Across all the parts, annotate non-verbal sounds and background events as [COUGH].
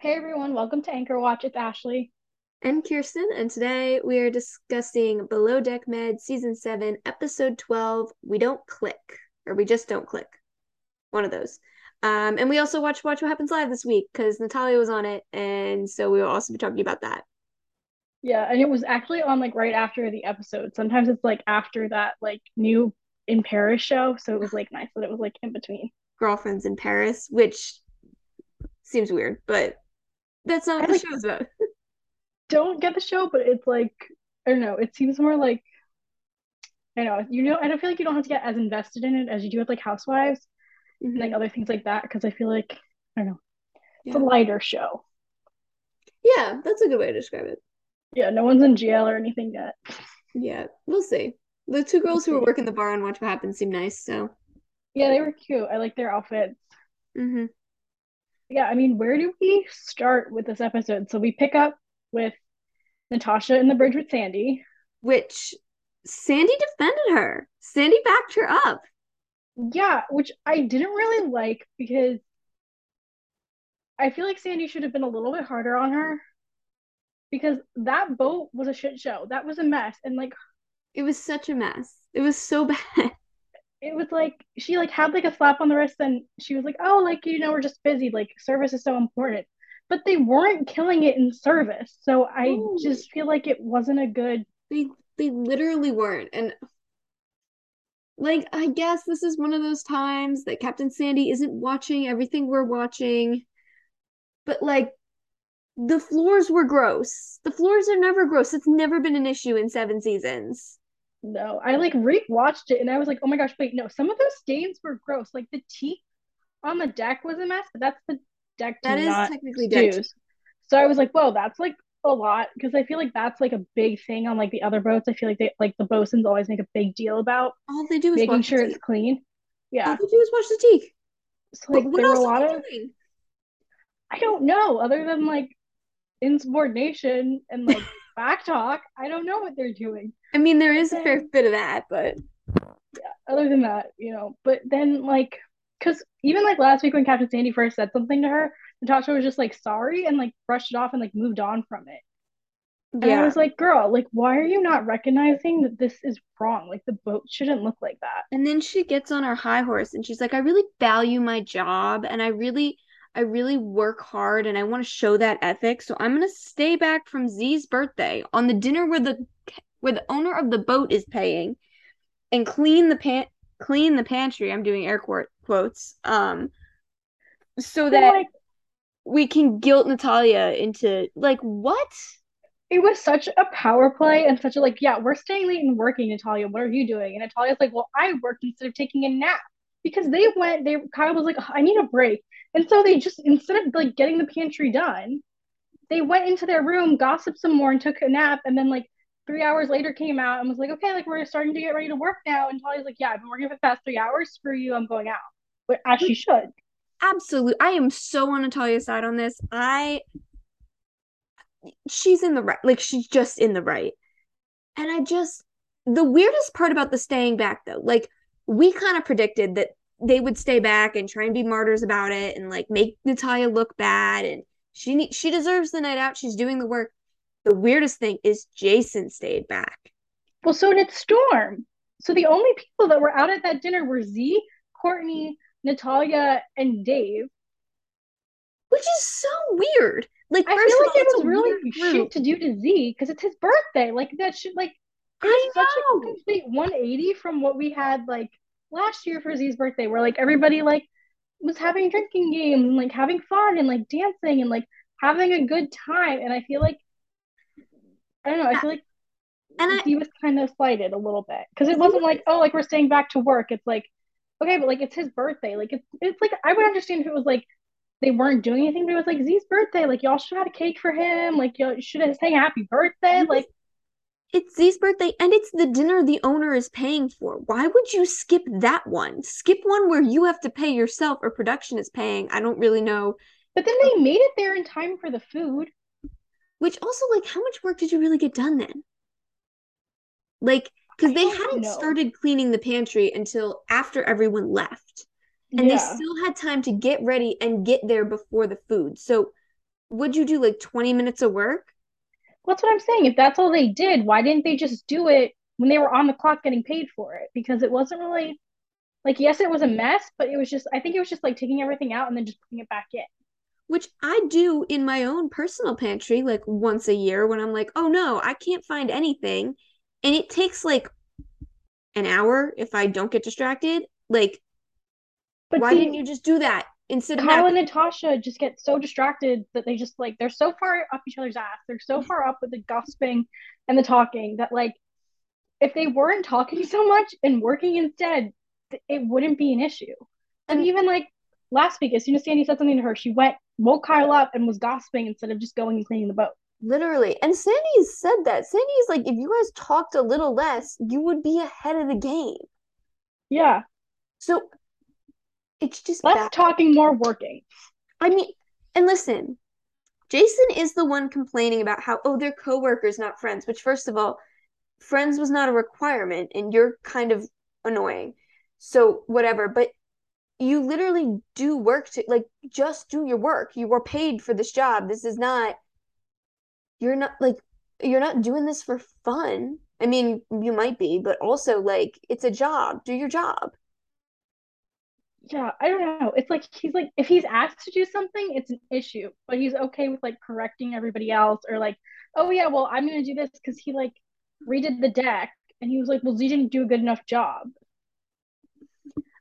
Hey everyone, welcome to Anchor Watch. It's Ashley. And Kierstin, and today we are discussing Below Deck Med Season 7, Episode 12 We Don't Click, or We Just Don't Click. One of those. Um, and we also watched Watch What Happens Live this week because Natalia was on it, and so we will also be talking about that. Yeah, and it was actually on like right after the episode. Sometimes it's like after that like new in Paris show, so it was like nice that it was like in between. Girlfriends in Paris, which seems weird, but that's not what I, the show's [LAUGHS] about. don't get the show, but it's like I don't know. It seems more like I don't know you know. I don't feel like you don't have to get as invested in it as you do with like Housewives mm-hmm. and like other things like that because I feel like I don't know. It's yeah. a lighter show. Yeah, that's a good way to describe it. Yeah, no one's in jail or anything yet. Yeah, we'll see. The two girls who were working the bar and watch what happens seem nice, so. Yeah, they were cute. I like their outfits. Mm-hmm. Yeah, I mean, where do we start with this episode? So we pick up with Natasha in the bridge with Sandy. Which Sandy defended her. Sandy backed her up. Yeah, which I didn't really like because I feel like Sandy should have been a little bit harder on her because that boat was a shit show. That was a mess. And like it was such a mess. It was so [LAUGHS] bad. It was like she like had like a slap on the wrist and she was like, "Oh, like you know, we're just busy. Like service is so important." But they weren't killing it in service. So I Ooh. just feel like it wasn't a good They they literally weren't. And like I guess this is one of those times that Captain Sandy isn't watching everything we're watching. But like the floors were gross. The floors are never gross. It's never been an issue in seven seasons. No, I like rewatched it and I was like, oh my gosh, wait, no, some of those stains were gross. Like the teak on the deck was a mess, but that's the deck. That is technically deck. So I was like, whoa, that's like a lot because I feel like that's like a big thing on like the other boats. I feel like they like the bosuns always make a big deal about all they do is making sure it's clean. Yeah, all they do is wash the teak. So like there were a lot of. Doing? I don't know, other than like insubordination and like back talk. I don't know what they're doing. I mean, there is then, a fair bit of that, but yeah. Other than that, you know, but then like, because even like last week when Captain Sandy first said something to her, Natasha was just like sorry and like brushed it off and like moved on from it. And yeah. I was like, girl, like, why are you not recognizing that this is wrong? Like, the boat shouldn't look like that. And then she gets on her high horse and she's like, I really value my job and I really I really work hard and I want to show that ethic. So I'm going to stay back from Z's birthday on the dinner where the where the owner of the boat is paying and clean the pan clean the pantry. I'm doing air quotes. Um so that like, we can guilt Natalia into like what? It was such a power play and such a like, yeah, we're staying late and working, Natalia. What are you doing? And Natalia's like, well, I worked instead of taking a nap because they went. They Kyle was like, I need a break. And so they just instead of like getting the pantry done, they went into their room, gossiped some more, and took a nap. And then like three hours later came out and was like, okay, like we're starting to get ready to work now. And Talia's like, yeah, I've been working for the past three hours. Screw you, I'm going out. But as she should. Absolutely. I am so on Natalia's side on this. I she's in the right. Like she's just in the right. And I just the weirdest part about the staying back though, like we kind of predicted that they would stay back and try and be martyrs about it and like make Natalia look bad and she ne- she deserves the night out. She's doing the work. The weirdest thing is Jason stayed back. Well, so did Storm. So the only people that were out at that dinner were Z, Courtney, Natalia, and Dave. Which is so weird. Like, I feel like all, it was really shit to do to Z because it's his birthday. Like that should like it's such a complete 180 from what we had like last year for Z's birthday, where like everybody like was having drinking games and like having fun and like dancing and like having a good time. And I feel like I don't know, I feel like and he was kind of slighted a little bit because it wasn't like oh like we're staying back to work. It's like okay, but like it's his birthday. Like it's it's like I would understand if it was like they weren't doing anything, but it was like Z's birthday. Like y'all should have had a cake for him. Like y'all should have sang happy birthday. Like it's Z's birthday and it's the dinner the owner is paying for. Why would you skip that one? Skip one where you have to pay yourself or production is paying. I don't really know. But then they made it there in time for the food. Which also, like, how much work did you really get done then? Like, because they hadn't know. started cleaning the pantry until after everyone left. And yeah. they still had time to get ready and get there before the food. So would you do like 20 minutes of work? That's what I'm saying. If that's all they did, why didn't they just do it when they were on the clock getting paid for it? Because it wasn't really like yes, it was a mess, but it was just I think it was just like taking everything out and then just putting it back in. Which I do in my own personal pantry like once a year when I'm like, "Oh no, I can't find anything." And it takes like an hour if I don't get distracted. Like but why see, didn't you just do that? Instead Kyle and Natasha just get so distracted that they just like they're so far up each other's ass. They're so far up with the gossiping and the talking that like if they weren't talking [LAUGHS] so much and working instead, it wouldn't be an issue. And even like last week, as soon as Sandy said something to her, she went woke Kyle up and was gossiping instead of just going and cleaning the boat. Literally. And Sandy said that. Sandy's like, if you guys talked a little less, you would be ahead of the game. Yeah. So it's just less bad. talking, more working. I mean, and listen, Jason is the one complaining about how oh they're coworkers, not friends. Which first of all, friends was not a requirement, and you're kind of annoying. So whatever, but you literally do work to like just do your work. You were paid for this job. This is not. You're not like you're not doing this for fun. I mean, you might be, but also like it's a job. Do your job yeah, I don't know. It's like he's like if he's asked to do something, it's an issue, but he's okay with like correcting everybody else or like, oh yeah, well I'm gonna do this because he like redid the deck and he was like, well Z didn't do a good enough job.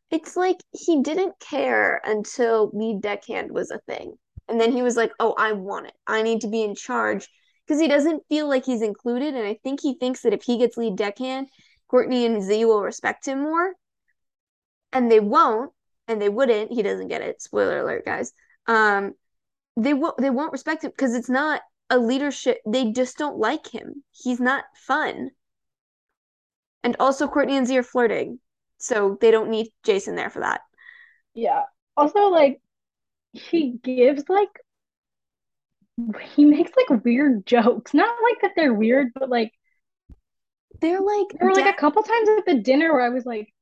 It's like he didn't care until lead deckhand was a thing, and then he was like, oh I want it. I need to be in charge because he doesn't feel like he's included, and I think he thinks that if he gets lead deckhand, Courtney and Z will respect him more, and they won't and they wouldn't he doesn't get it spoiler alert guys. Um they won't they won't respect him because it's not a leadership they just don't like him. He's not fun. And also courtney and z are flirting so they don't need jason there for that. Yeah. Also like he gives like he makes like weird jokes. Not like that they're weird but like they're like there were like a couple times at the dinner where i was like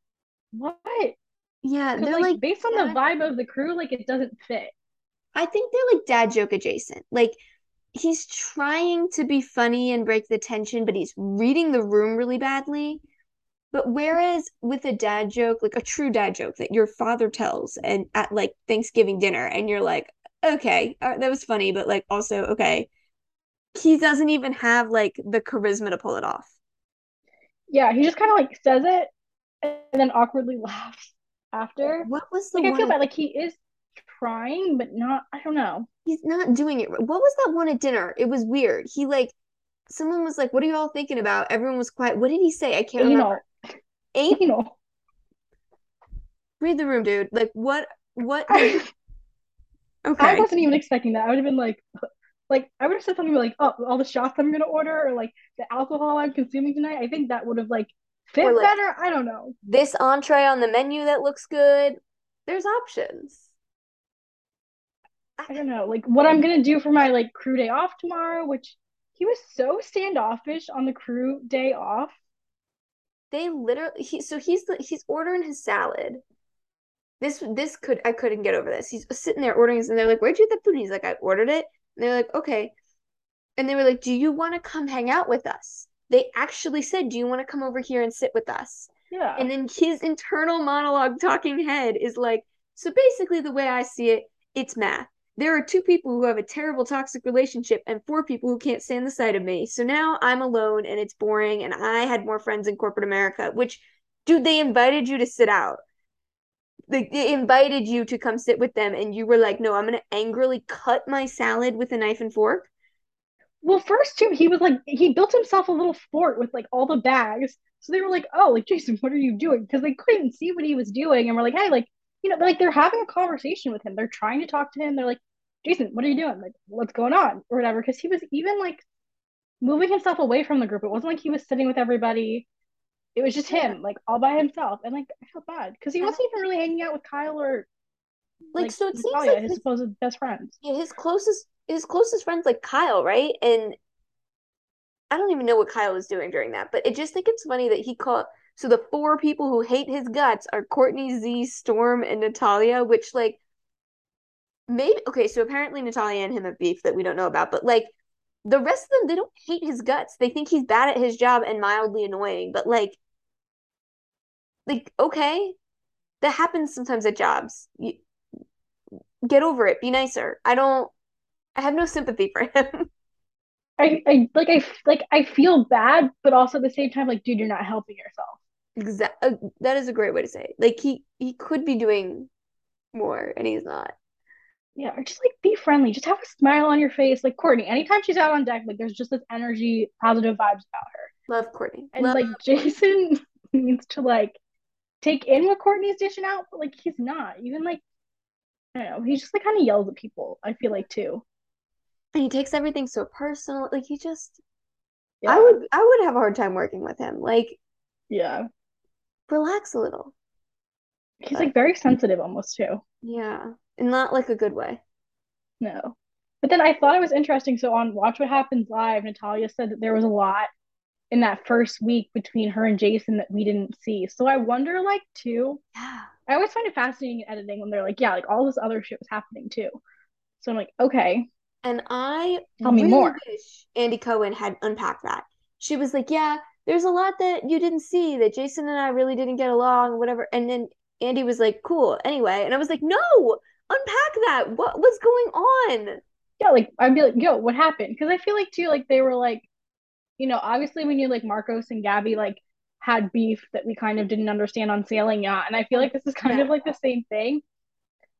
what yeah, they're like, like based on the vibe of the crew, like it doesn't fit. I think they're like dad joke adjacent. Like he's trying to be funny and break the tension, but he's reading the room really badly. But whereas with a dad joke, like a true dad joke that your father tells and at like Thanksgiving dinner, and you're like, okay, uh, that was funny, but like also, okay, he doesn't even have like the charisma to pull it off. Yeah, he just kind of like says it and then awkwardly laughs after. What was the like? One... I feel bad. Like he is trying, but not. I don't know. He's not doing it. What was that one at dinner? It was weird. He like, someone was like, "What are you all thinking about?" Everyone was quiet. What did he say? I can't Anal. remember. Anal. Read the room, dude. Like what? What? [LAUGHS] okay. I wasn't even expecting that. I would have been like, [LAUGHS] like I would have said something like, "Oh, all the shots I'm gonna order," or like the alcohol I'm consuming tonight. I think that would have like fit like, better. I don't know. This entree on the menu that looks good. There's options. I don't know, like what I'm gonna do for my like crew day off tomorrow, which he was so standoffish on the crew day off. They literally he so he's he's ordering his salad. This this could I couldn't get over this. He's sitting there ordering and they're like, Where'd you get the food? he's like, I ordered it. And they're like, Okay. And they were like, Do you want to come hang out with us? They actually said, Do you want to come over here and sit with us? Yeah. And then his internal monologue talking head is like, So basically, the way I see it, it's math. There are two people who have a terrible toxic relationship and four people who can't stand the sight of me. So now I'm alone and it's boring and I had more friends in corporate America, which, dude, they invited you to sit out. They, they invited you to come sit with them and you were like, no, I'm going to angrily cut my salad with a knife and fork well, first too, he was like he built himself a little fort with like all the bags. So they were like, "Oh, like Jason, what are you doing?" Because they couldn't see what he was doing, and we're like, "Hey, like you know, like they're having a conversation with him. They're trying to talk to him. They're like, Jason, what are you doing? Like, what's going on or whatever?" Because he was even like moving himself away from the group. It wasn't like he was sitting with everybody. It was just him, like all by himself, and like I felt bad because he wasn't even really hanging out with Kyle or like, like so. It seems like his supposed best friends. Yeah, his closest his closest friends like Kyle, right? And I don't even know what Kyle was doing during that, but I just think it's funny that he called. So the four people who hate his guts are Courtney, Z, Storm, and Natalia, which like maybe okay, so apparently Natalia and him have beef that we don't know about, but like the rest of them, they don't hate his guts. They think he's bad at his job and mildly annoying, but like like okay, that happens sometimes at jobs. You, get over it. Be nicer. I don't I have no sympathy for him. [LAUGHS] I, I like I like I feel bad, but also at the same time, like, dude, you're not helping yourself. Exactly. Uh, that is a great way to say it. Like he he could be doing more, and he's not. Yeah, or just like be friendly. Just have a smile on your face. Like Courtney, anytime she's out on deck, like there's just this energy, positive vibes about her. Love Courtney. And Love- like Jason [LAUGHS] needs to like take in what Courtney's dishing out, but like he's not. Even like I don't know, he just like kind of yells at people, I feel like too. And he takes everything so personal. Like he just Yeah. I would I would have a hard time working with him. Like Yeah. relax a little. He's like very sensitive almost too. Yeah. And not like a good way. No. But then I thought it was interesting. So on Watch What Happens Live, Natalia said that there was a lot in that first week between her and Jason that we didn't see. So I wonder, like, too. Yeah. I always find it fascinating in editing when they're like, yeah, like all this other shit was happening too. So I'm like, okay, And I Tell me really more. wish Andy Cohen had unpacked that. She was like, Yeah, there's a lot that you didn't see that Jason and I really didn't get along, whatever. And then Andy was like, Cool, anyway. And I was like, No, unpack that. What was going on? yeah, like I'd be like, yo, what happened? Because I feel like too, like they were like, you know, obviously we knew like Marcos and Gabby like had beef that we kind of didn't understand on Sailing Yacht, and I feel like this is kind Yeah. of like the same thing.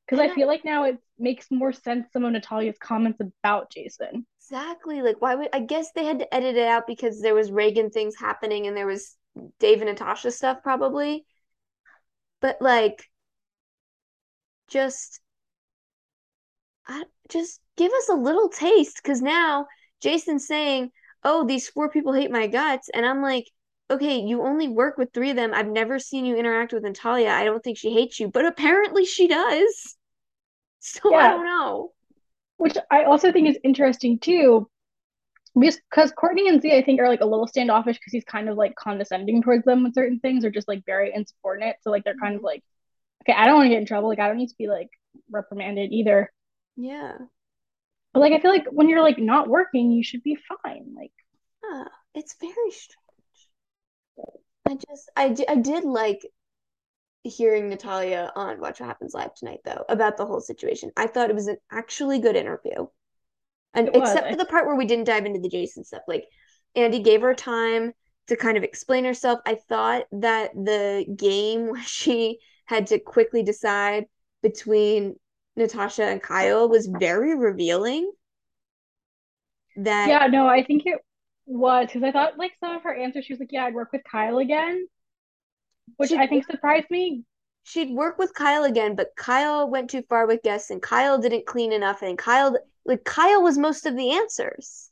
Because I feel like now it makes more sense some of Natalia's comments about Jason. Exactly. Like, why would I guess they had to edit it out because there was Reagan things happening and there was Dave and Natasha stuff probably. But like just I just give us a little taste because now Jason's saying, Oh, these four people hate my guts. And I'm like, okay, you only work with three of them. I've never seen you interact with Natalia. I don't think she hates you, but apparently she does. [LAUGHS] So I don't know. which I also think is interesting too, because Courtney and Z I think are like a little standoffish because he's kind of like condescending towards them with certain things or just like very insubordinate. So like they're kind of mm-hmm. like, okay, I don't want to get in trouble. Like I don't need to be like reprimanded either. Yeah. But like I feel like when you're like not working, you should be fine. Like Yeah, it's very strange. I just, I, I did like hearing Natalia on Watch What Happens Live tonight, though, about the whole situation. I thought it was an actually good interview. And except for the part where we didn't dive into the Jason stuff, like Andy gave her time to kind of explain herself. I thought that the game [LAUGHS] where she had to quickly decide between Natasha and Kyle was very revealing. That yeah, no, I think it was because I thought like some of her answers, she was like, yeah, I'd work with Kyle again, which She- I think surprised me. she'd work with Kyle again, but Kyle went too far with guests and Kyle didn't clean enough and Kyle like Kyle was most of the answers.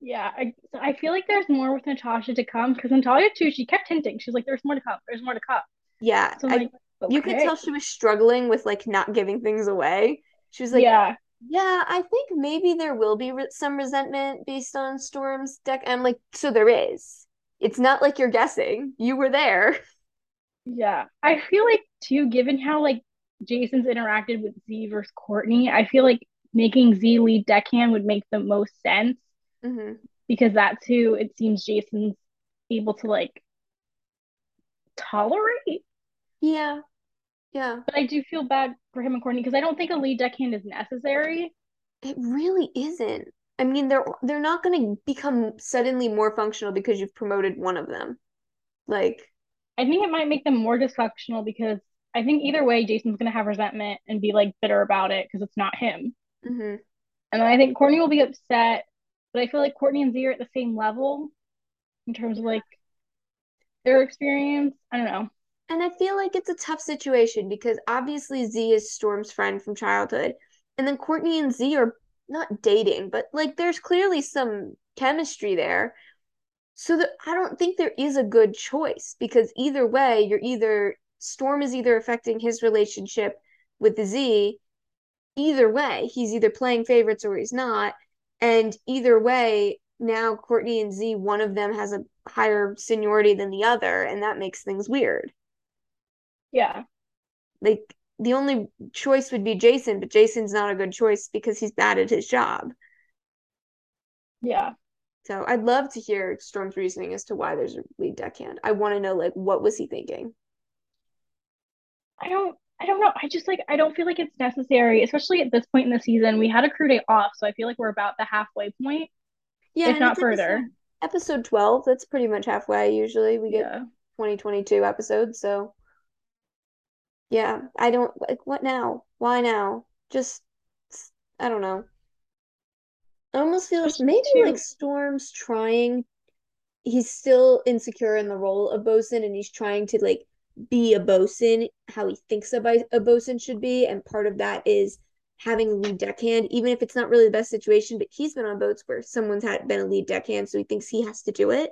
Yeah, I I feel like there's more with Natasha to come because Natalia too, she kept hinting. She's like, there's more to come. There's more to come. Yeah. So I- like, you could tell she was struggling with like not giving things away. She was like, yeah, yeah, I think maybe there will be re- some resentment based on Storm's deck. I'm like, so there is. It's not like you're guessing. You were there. [LAUGHS] yeah. I feel like too, given how like Jason's interacted with Z versus Courtney, I feel like making Z lead deckhand would make the most sense hmm because that's who it seems Jason's able to like tolerate. Yeah. Yeah. But I do feel bad for him and Courtney because I don't think a lead deckhand is necessary. It really isn't. I mean, they're they're not going to become suddenly more functional because you've promoted one of them. Like, I think it might make them more dysfunctional because I think either way, Jason's gonna have resentment and be like bitter about it because it's not him. mhm. And then I think Courtney will be upset, but I feel like Courtney and Z are at the same level in terms of like their experience. I don't know. And I feel like it's a tough situation because obviously Z is Storm's friend from childhood. And then Courtney and Z are not dating, but like there's clearly some chemistry there. So that I don't think there is a good choice because either way, you're either Storm is either affecting his relationship with the Z. Either way, he's either playing favorites or he's not. And either way, now Courtney and Z, one of them has a higher seniority than the other, and that makes things weird Yeah. like the only choice would be Jason, but Jason's not a good choice because he's bad at his job. Yeah. So I'd love to hear Storm's reasoning as to why there's a lead deckhand. I want to know like what was he thinking? I don't I don't know. I just like I don't feel like it's necessary, especially at this point in the season. We had a crew day off, so I feel like we're about the halfway point. Yeah, if not further. Episode, episode 12, that's pretty much halfway usually. We get yeah. 2022 episodes, so yeah, I don't like what now? Why now? Just I don't know. I almost feel like maybe too. like Storm's trying he's still insecure in the role of bosun and he's trying to like be a bosun how he thinks a, a bosun should be and part of that is having a lead deckhand even if it's not really the best situation but he's been on boats where someone's had been a lead deckhand so he thinks he has to do it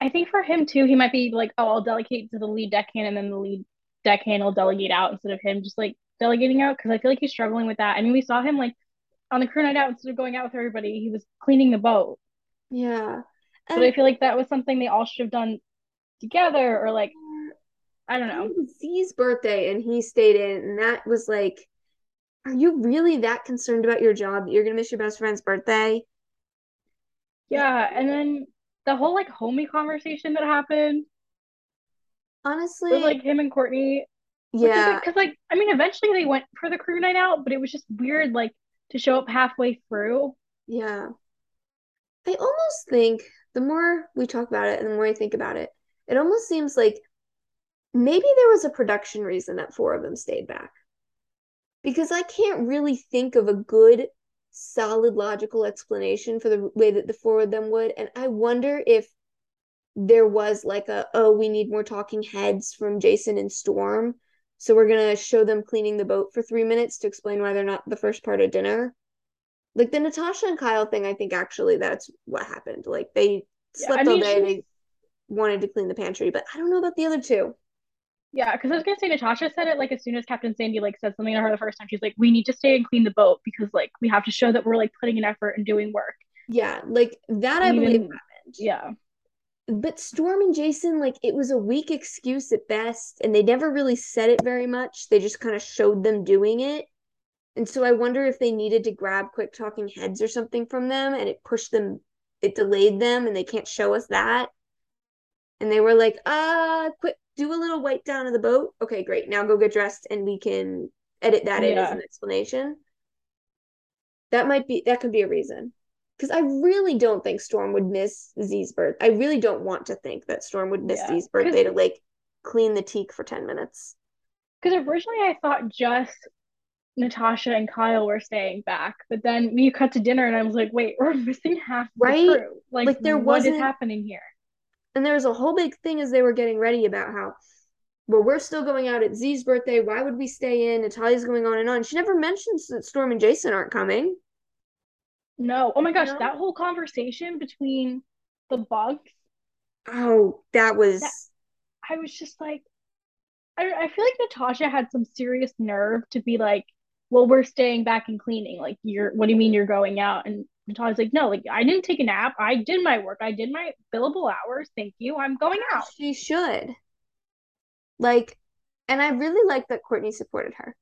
i think for him too he might be like oh i'll delegate to the lead deckhand and then the lead deckhand will delegate out instead of him just like delegating out because i feel like he's struggling with that i mean we saw him like on the crew night out instead of going out with everybody he was cleaning the boat yeah and but i feel like that was something they all should have done together or like I don't know. It was Z's birthday and he stayed in and that was like are you really that concerned about your job that you're gonna miss your best friend's birthday? Yeah, and then the whole like homie conversation that happened. Honestly, with like him and Courtney. Yeah, because like I mean, eventually they went for the crew night out, but it was just weird, like to show up halfway through. Yeah, I almost think the more we talk about it and the more I think about it, it almost seems like maybe there was a production reason that four of them stayed back. Because I can't really think of a good, solid, logical explanation for the way that the four of them would. And I wonder if there was like a, oh, we need more talking heads from Jason and Storm. So we're going to show them cleaning the boat for three minutes to explain why they're not the first part of dinner. Like the Natasha and Kyle thing, I think actually that's what happened. Like they slept yeah, I mean, all day. They wanted to clean the pantry, but I don't know about the other two. Yeah, because I was gonna say Natasha said it like as soon as Captain Sandy like said something to her the first time, she's like, "We need to stay and clean the boat because like we have to show that we're like putting an effort and doing work." Yeah, like that I believe happened. Yeah. But Storm and Jason, like it was a weak excuse at best, and they never really said it very much. They just kind of showed them doing it. And so I wonder if they needed to grab quick talking heads or something from them and it pushed them, it delayed them, and they can't show us that and they were like, uh, quick, do a little wipe down of the boat. Okay, great. Now go get dressed and we can edit that in as an explanation. That might be that could be a reason. Because I really don't think Storm would miss Z's birth. I really don't want to think that Storm would miss yeah. Z's birthday to like clean the teak for 10 minutes. Because originally I thought just Natasha and Kyle were staying back, but then we cut to dinner and I was like, wait, [LAUGHS] we're missing half right? the crew. Like, like there what is happening here? And there was a whole big thing as they were getting ready about how, well, we're still going out at Z's birthday. Why would we stay in? Natalia's going on and on. She never mentions that Storm and Jason aren't coming. No. Oh my gosh, that whole conversation between the bugs. Oh, that was. That, I was just like, I, I feel like Natasha had some serious nerve to be like, well, we're staying back and cleaning. Like, you're, what do you mean you're going out? And Natalia's like, no, like I didn't take a nap. I did my work. I did my billable hours. Thank you. I'm going out. She should. Like, and I really like that Courtney supported her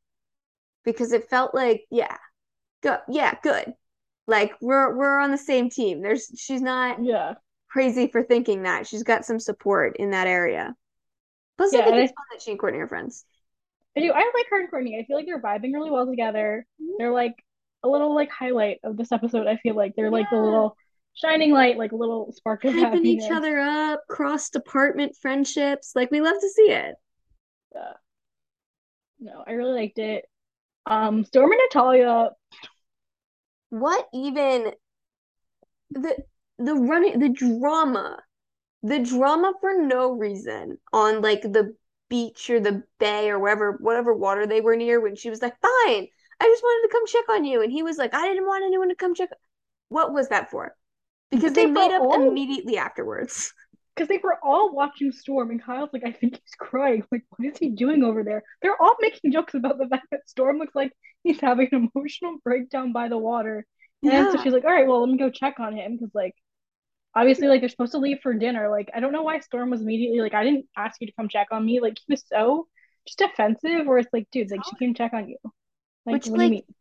because it felt like, yeah, good, yeah, good. Like we're we're on the same team. There's she's not yeah crazy for thinking that. She's got some support in that area. Plus, yeah, I think it's I, fun that she and Courtney are friends. I do. I like her and Courtney. I feel like they're vibing really well together. Mm-hmm. They're like a little like highlight of this episode. I feel like they're yeah. like the little shining light, like a little spark of hyping each other up, cross department friendships. Like we love to see it. Yeah. No, I really liked it. Um, Storm and Natalia. What even the the running the drama, the drama for no reason on like the beach or the bay or wherever whatever water they were near when she was like, fine, I just wanted to come check on you. And he was like, I didn't want anyone to come check. What was that for? Because they, they made up all... immediately afterwards. [LAUGHS] Because they were all watching Storm, and Kyle's like, I think he's crying. Like, what is he doing over there? They're all making jokes about the [LAUGHS] fact that Storm looks like he's having an emotional breakdown by the water. And yeah. so she's like, all right, well, let me go check on him. Because, like, obviously, like, they're supposed to leave for dinner. Like, I don't know why Storm was immediately like, I didn't ask you to come check on me. Like, he was so just offensive where it's like, dude, like she came check on you. Like, Which, what do you like, mean?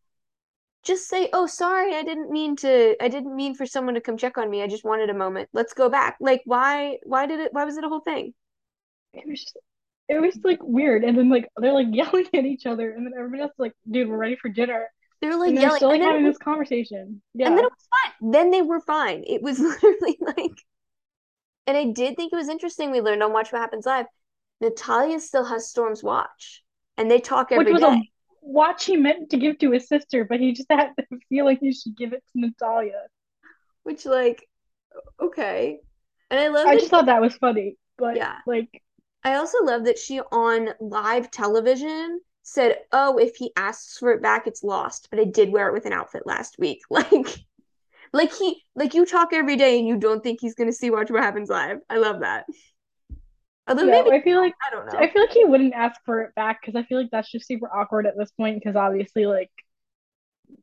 Just say, "Oh, sorry, I didn't mean to. I didn't mean for someone to come check on me. I just wanted a moment. Let's go back." Like, why? Why did it? Why was it a whole thing? It was just it was like weird. And then like they're like [LAUGHS] yelling at each other, and then everybody else is like, dude, we're ready for dinner. They're like And they're yelling, still like and having it this conversation. Yeah. and then it was fine. Then they were fine. It was [LAUGHS] literally like, and I did think it was interesting. We learned on Watch What Happens Live. Natalia still has Storm's watch, and they talk Which was day. a watch he meant to give to his sister, but he just had the [LAUGHS] feeling he should give it to Natalia. Which, like, okay. And I love I just thought that was funny. But Yeah. like I also love that she on live television said, "Oh, if he asks for it back, it's lost." But I did wear it with an outfit last week. [LAUGHS] Like, like he, like you talk every day and you don't think he's gonna see Watch What Happens live. I love that. Uh, Although yeah, maybe I feel like I don't know. I feel like he wouldn't ask for it back because I feel like that's just super awkward at this point because obviously like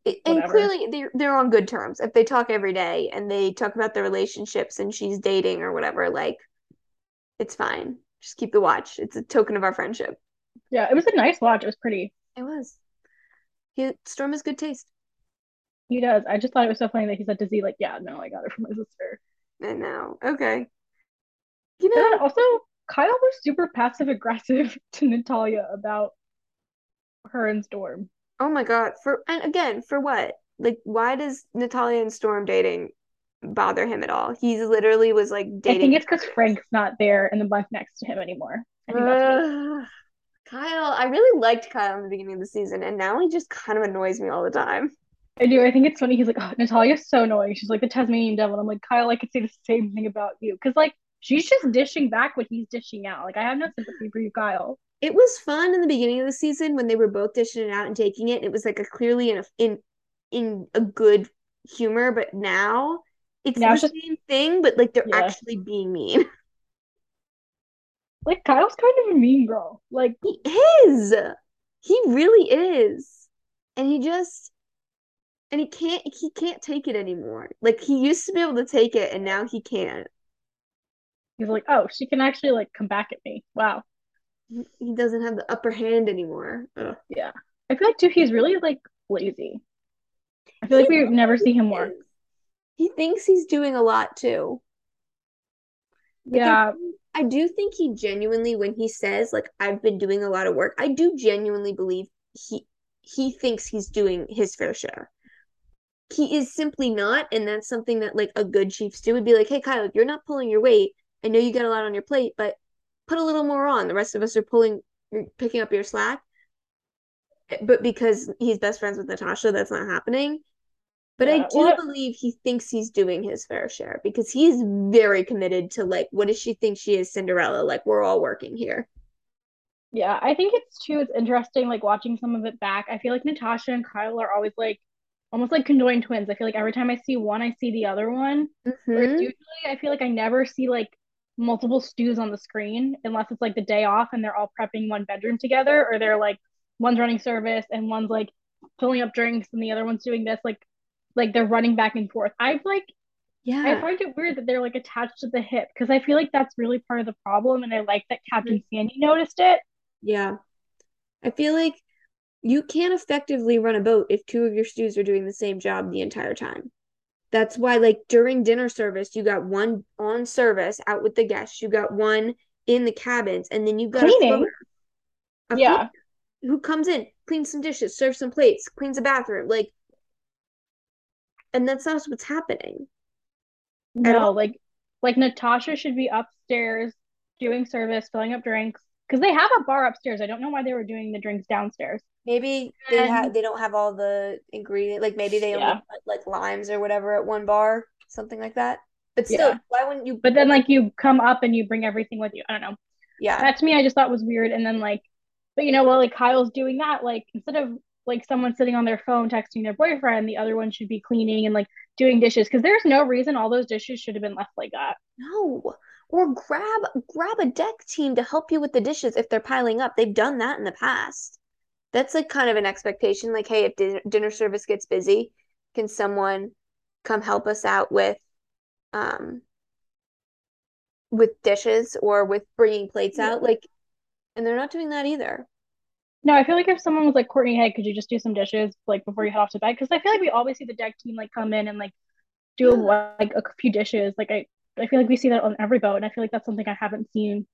It- and clearly they're they're on good terms. If they talk every day and they talk about their relationships and she's dating or whatever, like it's fine. Just keep the watch. It's a token of our friendship. yeah, it was a nice watch. It was pretty. It was. He, Storm has good taste. He does. I just thought it was so funny that he said to Z like, yeah, no, I got it from my sister. I know. Okay. You know, also Kyle was super passive aggressive [LAUGHS] to Natalia about her and Storm. oh my God. For and again, for what? Like, why does Natalia and Storm dating bother him at all? He's literally was like dating. I think it's because Frank's not there in the bunk next to him anymore. I think that's what it is. Ugh. Kyle, I really liked Kyle in the beginning of the season, and now he just kind of annoys me all the time. I do. I think it's funny. He's like, oh, Natalia's so annoying. She's like the Tasmanian devil. And I'm like, Kyle, I could say the same thing about you. Because, like, she's just dishing back what he's dishing out. Like, I have no sympathy for you, Kyle. It was fun in the beginning of the season when they were both dishing it out and taking it. It was like a clearly in a in in a good humor, but now it's Now the just- same thing, but like they're Yeah. actually being mean. [LAUGHS] Like, Kyle's kind of a mean girl. Like, He is. He really is. And he just and he can't he can't take it anymore. Like he used to be able to take it and now he can't. He's like, oh, she can actually, like, come back at me. Wow. He, doesn't have the upper hand anymore. Ugh. Yeah. I feel like, too, he's really, like, lazy. I feel like He we never see him work. He thinks he's doing a lot too. Like, Yeah. do- I do think he genuinely, when he says like I've been doing a lot of work, I do genuinely believe he he thinks he's doing his fair share. He is simply not, and that's something that like a good chiefs do would be like, hey Kyle, you're not pulling your weight. I know you got a lot on your plate, but put a little more on. The rest of us are pulling picking up your slack. But because he's best friends with Natasha, that's not happening. But I do well- believe he thinks he's doing his fair share because he's very committed to like, what does she think she is, Cinderella? Like, we're all working here. Yeah, I think it's too, it's interesting, like watching some of it back. I feel like Natasha and Kyle are always like almost like conjoined twins. I feel like every time I see one, I see the other one. Whereas Mhm. usually I feel like I never see like multiple stews on the screen unless it's like the day off and they're all prepping one bedroom together, or they're like one's running service and one's like filling up drinks and the other one's doing this, like like they're running back and forth. I've like yeah I find it weird that they're like attached to the hip because I feel like that's really part of the problem, and I like that Captain mm-hmm. Sandy noticed it. Yeah. I feel like you can't effectively run a boat if two of your stews are doing the same job the entire time. That's why, like, during dinner service, you got one on service out with the guests, you got one in the cabins, and then you got a Cleaning. filler. A Yeah. who comes in, cleans some dishes, serves some plates, cleans a bathroom, like, and that's not what's happening. No, all. like like Natasha should be upstairs doing service, filling up drinks because they have a bar upstairs. I don't know why they were doing the drinks downstairs. Maybe they And- have they don't have all the ingredient like maybe they only put like limes or whatever at one bar, something like that. But still, Yeah. why wouldn't you But then like you come up and you bring everything with you. I don't know. yeah. That to me I just thought was weird. And then like, but you know, while like Kyle's doing that, like instead of like someone sitting on their phone texting their boyfriend, the other one should be cleaning and like doing dishes because there's no reason all those dishes should have been left like that. No. Or grab grab a deck team to help you with the dishes if they're piling up. They've done that in the past. That's like kind of an expectation. Like, hey, if din- dinner service gets busy, can someone come help us out with um with dishes or with bringing plates Yeah. out? Like, and they're not doing that either. No, I feel like if someone was like Courtney, hey, could you just do some dishes like before you head off to bed? Because I feel like we always see the deck team like come in and like do like a few dishes. Like I, I feel like we see that on every boat, and I feel like that's something I haven't seen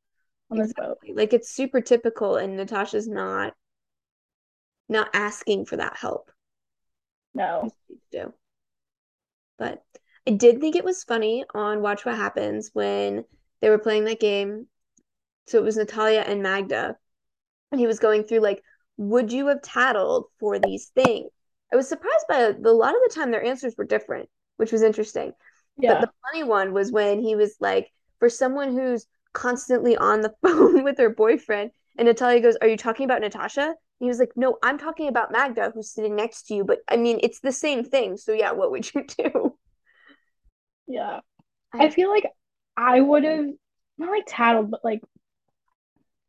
on this exactly. boat. Like it's super typical, and Natasha's not not asking for that help. No. Do. But I did think it was funny on Watch What Happens when they were playing that game. So it was Natalia and Magda. And he was going through like, would you have tattled for these things? I was surprised by a, a lot of the time their answers were different, which was interesting. Yeah. But the funny one was when he was like, for someone who's constantly on the [LAUGHS] phone with her boyfriend, and Natalia goes, Are you talking about Natasha? He was like, No, I'm talking about Magda, who's sitting next to you. But I mean, it's the same thing. So yeah, what would you [LAUGHS] do? Yeah. I, I feel like I would have not like tattled, but like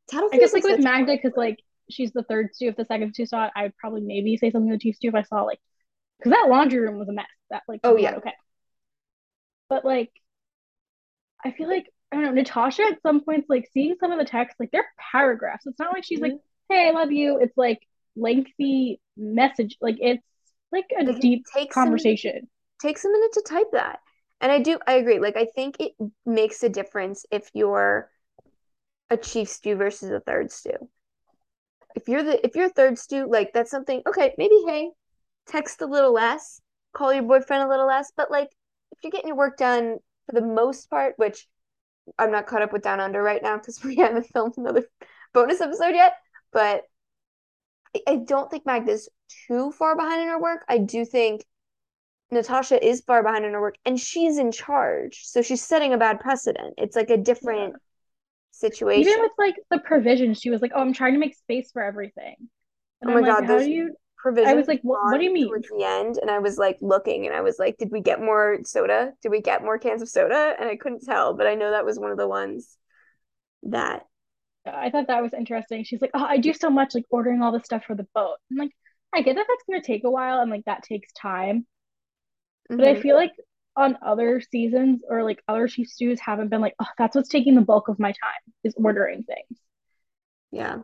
tattled. I guess like with Magda, because like she's the third stew. If the second stew saw it, I would probably maybe say something to the chief stew if I saw like because that laundry room was a mess. That like oh yeah okay. But like, I feel like I don't know Natasha at some points like seeing some of the text like they're paragraphs. It's not like she's mm-hmm. like, "Hey, I love you." It's like lengthy message. Like it's like a like deep conversation. takes a minute to type that. And I do, I agree. Like, I think it makes a difference if you're a chief stew versus a third stew. If you're the, if you're a third stew, like that's something, okay, maybe, hey, text a little less, call your boyfriend a little less. But like, if you're getting your work done for the most part, which I'm not caught up with Down Under right now because [LAUGHS] we haven't filmed another bonus episode yet, but I don't think Magda's too far behind in her work. I do think Natasha is far behind in her work and she's in charge. So she's setting a bad precedent. It's like a different yeah. situation. Even with like the provisions, she was like, Oh, I'm trying to make space for everything. And oh I'm my like, god, how do you provisions? I was like, what, what do you mean? Towards the end, and I was like looking and I was like, Did we get more soda? Did we get more cans of soda? And I couldn't tell, but I know that was one of the ones that I thought that was interesting. She's like, Oh, I do so much like ordering all the stuff for the boat. I'm like, I get that that's gonna take a while and like that takes time. Mm-hmm. But I mm-hmm. feel like on other seasons or like other chief stews haven't been like, oh, that's what's taking the bulk of my time is ordering things. Yeah.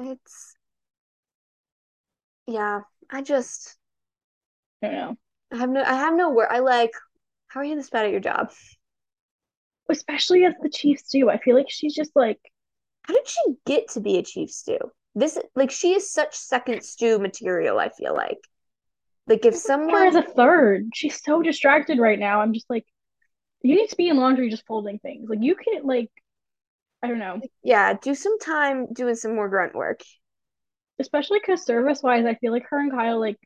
It's yeah, I just I don't know. I have no I have no word. I like how are you this bad at your job? Especially as the chief stew. I feel like she's just like how did she get to be a chief stew? This like she is such second stew material, I feel like. Like if someone as a third, she's so distracted right now. I'm just like, you need to be in laundry just folding things. Like you can like, I don't know. Yeah, do some time doing some more grunt work. Especially because service wise, I feel like her and Kyle like,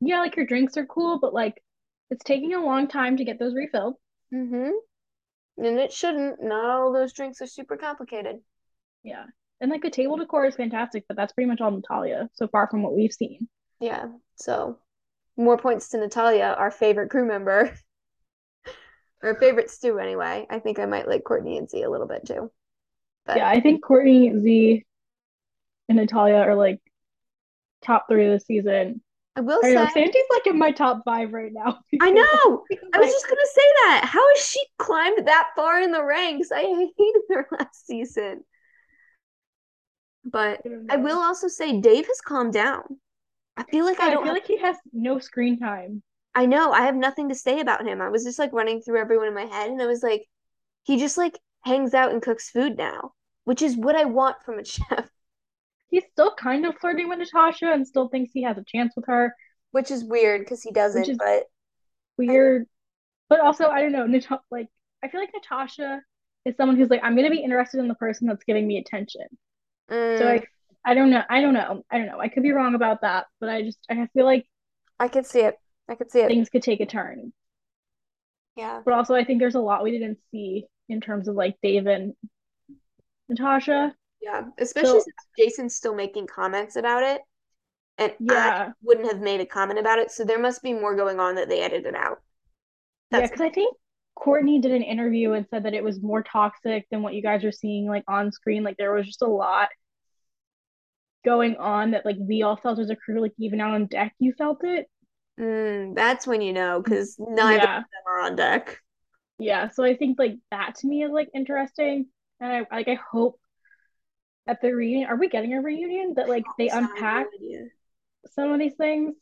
yeah, like your drinks are cool, but like it's taking a long time to get those refilled. Mm-hmm. And it shouldn't. Not all those drinks are super complicated. Yeah. And like the table decor is fantastic, but that's pretty much all Natalia so far from what we've seen. Yeah. So more points to Natalia, our favorite crew member. [LAUGHS] our favorite stew anyway. I think I might like Courtney and Z a little bit too. But yeah, I think Courtney, Z, and Natalia are like top three of the season. I will I say know, Sandy's like in my top five right now. [LAUGHS] I know. [LAUGHS] I was just gonna say that. How has she climbed that far in the ranks? I [LAUGHS] hated her last season. But I, I will also say Dave has calmed down. I feel like yeah, I don't. I feel have... like he has no screen time. I know. I have nothing to say about him. I was just like running through everyone in my head, and I was like, he just like hangs out and cooks food now, which is what I want from a chef. He's still kind of flirting with Natasha and still thinks he has a chance with her, which is weird because he doesn't. But weird. But also, I don't know. Nat- like, I feel like Natasha is someone who's like, I'm gonna be interested in the person that's giving me attention. Mm. So I I don't know. I don't know. I don't know. I could be wrong about that, but I just I feel like I could see it. I could see it. Things could take a turn. Yeah. But also I think there's a lot we didn't see in terms of like Dave and Natasha. Yeah. Especially so, since Jason's still making comments about it. And yeah. I wouldn't have made a comment about it. So there must be more going on that they edited out. That's yeah, because I think Courtney did an interview and said that it was more toxic than what you guys are seeing like on screen. Like there was just a lot going on that like we all felt as a crew, like even out on deck, you felt it. Mm, that's when you know, because neither yeah. of them are on deck. Yeah, so I think like that to me is like interesting, and I like I hope at the reunion. Are we getting a reunion that like they unpack some of these things?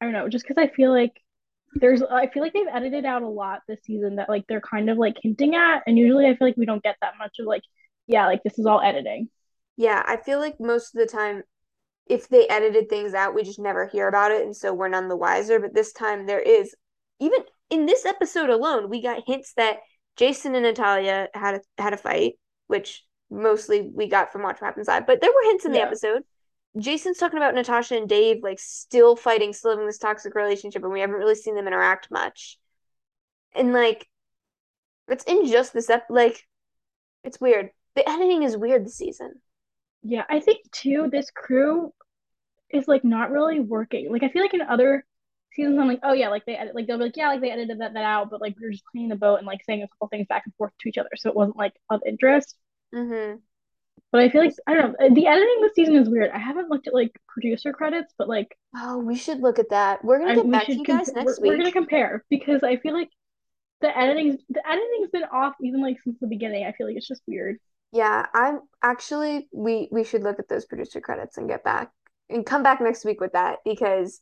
I don't know, just because I feel like there's I feel like they've edited out a lot this season that like they're kind of like hinting at, and usually I feel like we don't get that much of like, yeah, like this is all editing. Yeah, I feel like most of the time if they edited things out, we just never hear about it, and so we're none the wiser. But this time there is even in this episode alone, we got hints that Jason and Natalia had a had a fight, which mostly we got from Watch What Happens Live, but there were hints in the episode. Jason's talking about Natasha and Dave like still fighting, still having this toxic relationship, and we haven't really seen them interact much. And like, it's in just this ep- like, it's weird. The editing is weird this season. Yeah, I think too. This crew is like not really working. Like I feel like in other seasons, I'm like, oh yeah, like they edit, like they'll be like, yeah, like they edited that, that out, but like we are just cleaning the boat and like saying a couple things back and forth to each other, so it wasn't like of interest. Mm-hmm. But I feel like I don't know. The editing this season is weird. I haven't looked at like producer credits, but like oh, we should look at that. We're gonna get I, back to you guys next we're, week. We're gonna compare because I feel like the editing the editing's been off even like since the beginning. I feel like it's just weird. Yeah, I'm actually we we should look at those producer credits and get back and come back next week with that because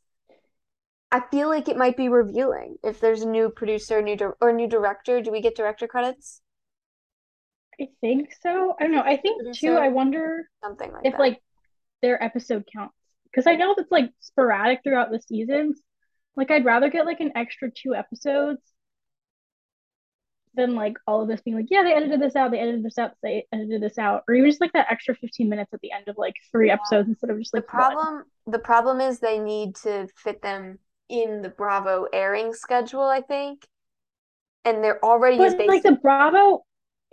I feel like it might be revealing if there's a new producer, new di- or new director. Do we get director credits? I think so. I don't know. I think too. I wonder something like if that. like their episode counts because I know that's like sporadic throughout the seasons. Like I'd rather get like an extra two episodes than like all of this being like, yeah, they edited this out, they edited this out, they edited this out, or even just like that extra 15 minutes at the end of like three yeah. episodes instead of just like the problem. One. The problem is they need to fit them in the Bravo airing schedule. I think, and they're already but, like the Bravo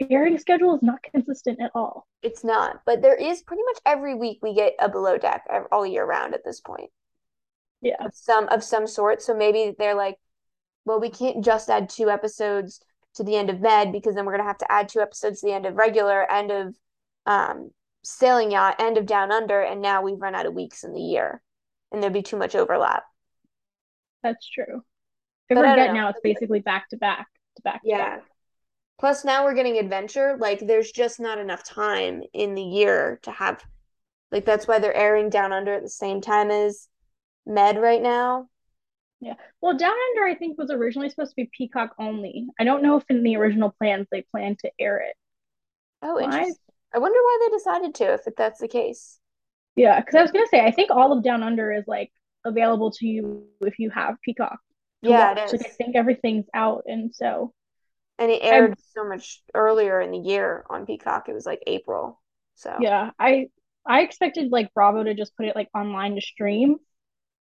airing schedule is not consistent at all. It's not, but there is pretty much every week we get a below deck all year round at this point. Yeah, of some of some sort. So maybe they're like, well, we can't just add two episodes to the end of med because then we're gonna have to add two episodes to the end of regular, end of um, sailing yacht, end of down under, and now we've run out of weeks in the year, and there'd be too much overlap. That's true. If but getting now, it's basically back to back to back. Yeah. back. Plus, now we're getting adventure. Like, there's just not enough time in the year to have. Like, that's why they're airing Down Under at the same time as Med right now. Yeah. Well, Down Under, I think, was originally supposed to be Peacock only. I don't know if in the original plans they planned to air it. Oh, why? interesting. I wonder why they decided to, if that's the case. Yeah, because I was gonna say, I think all of Down Under is like available to you if you have Peacock. Yeah, watch. it is. Like I think everything's out, and so and it aired I'm, so much earlier in the year on Peacock. It was like April. So yeah, I I expected like Bravo to just put it like online to stream.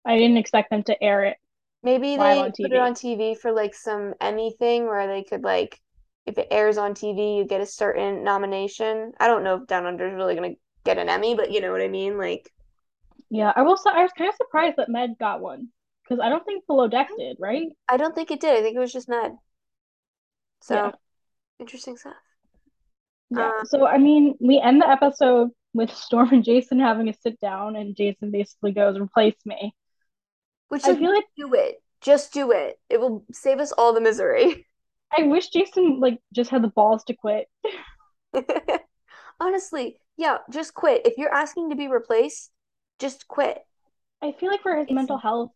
I didn't expect them to air it. Maybe they put it on TV for like some Emmy thing where they could like if it airs on TV, you get a certain nomination. I don't know if Down Under is really gonna get an Emmy, but you know what I mean, like. Yeah, I will say I was kind of surprised that Med got one because I don't think Below Deck did, right? I don't think it did. I think it was just Med. So yeah. interesting stuff. Yeah. Um, so I mean, we end the episode with Storm and Jason having a sit down, and Jason basically goes, "Replace me." Which I feel like do it. Just do it. It will save us all the misery. [LAUGHS] I wish Jason like just had the balls to quit. [LAUGHS] [LAUGHS] Honestly, yeah, just quit. If you're asking to be replaced, just quit. I feel like for his it's... mental health,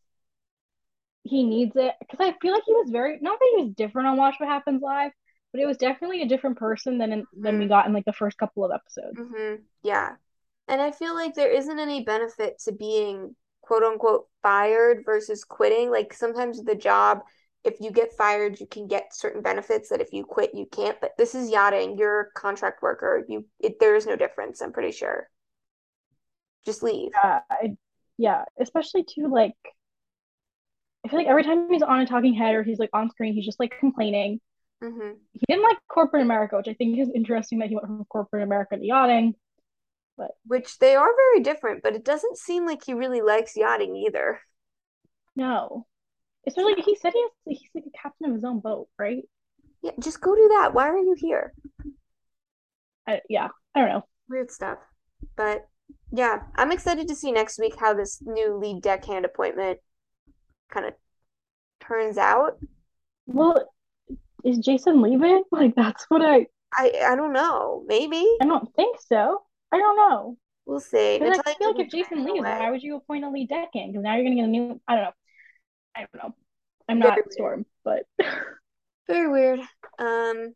he needs it because I feel like he was very not that he was different on Watch What Happens Live, but it was definitely a different person than in, than we mm-hmm. got in like the first couple of episodes. Mm-hmm. Yeah, and I feel like there isn't any benefit to being quote unquote fired versus quitting. Like sometimes the job, if you get fired, you can get certain benefits that if you quit, you can't. But this is yachting. You're a contract worker. You it, there is no difference. I'm pretty sure. Just leave. Yeah, I, yeah, especially to like feel like every time he's on a talking head or he's like on screen, he's just like complaining. Mm-hmm. He didn't like corporate America, which I think is interesting that he went from corporate America to yachting. But which they are very different, but it doesn't seem like he really likes yachting either. No, especially he said he has, he's like a captain of his own boat, right? Yeah, just go do that. Why are you here? I, yeah, I don't know. Weird stuff, but yeah, I'm excited to see next week how this new lead deckhand appointment kind of turns out. Well, is Jason leaving? [LAUGHS] Like that's what I I I don't know. Maybe. I don't think so. I don't know. We'll see. Because I feel like if Jason leaves, away. why would you appoint a lead deckhand? Because now you're gonna get a new. I don't know. I don't know. I'm Very not weird. Storm, but [LAUGHS] Very weird. Um,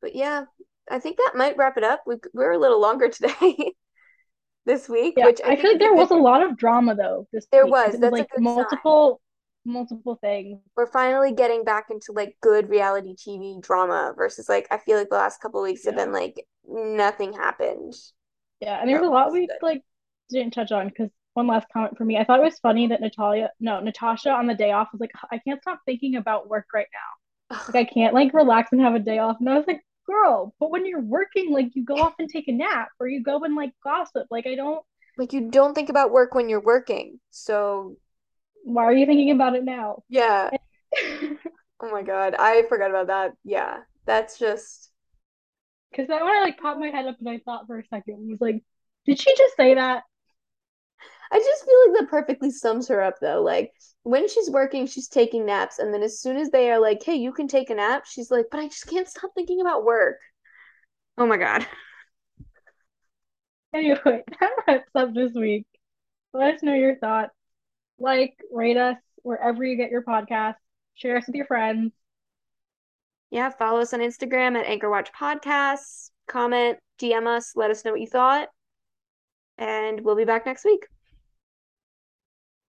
but yeah, I think that might wrap it up. We we're a little longer [LAUGHS] today. this week, yeah, which I, I feel like there was a lot of drama though. This there week. was. That's like multiple multiple things. We're finally getting back into like good reality TV drama versus like I feel like the last couple weeks yeah. have been like nothing happened. Yeah, and there's a lot we like didn't touch on because one last comment for me. I thought it was funny that Natalya, no, Natasha on the day off was like, I can't stop thinking about work right now. [SIGHS] like I can't like relax and have a day off. And I was like, girl, but when you're working, like you go off and take a nap or you go and like gossip. Like I don't like you don't think about work when you're working. So why are you thinking about it now? Yeah. [LAUGHS] oh my god, I forgot about that. Yeah, that's just because that when I like popped my head up and I thought for a second was like, did she just say that? I just feel like that perfectly sums her up though. Like when she's working, she's taking naps, and then as soon as they are like, "Hey, you can take a nap," she's like, "But I just can't stop thinking about work." Oh my god. Anyway, [LAUGHS] that wraps up this week. Let us know your thoughts like, rate us wherever you get your podcast, share us with your friends. Yeah, follow us on Instagram at Anchor Watch Podcasts. Comment, DM us, let us know what you thought. And we'll be back next week.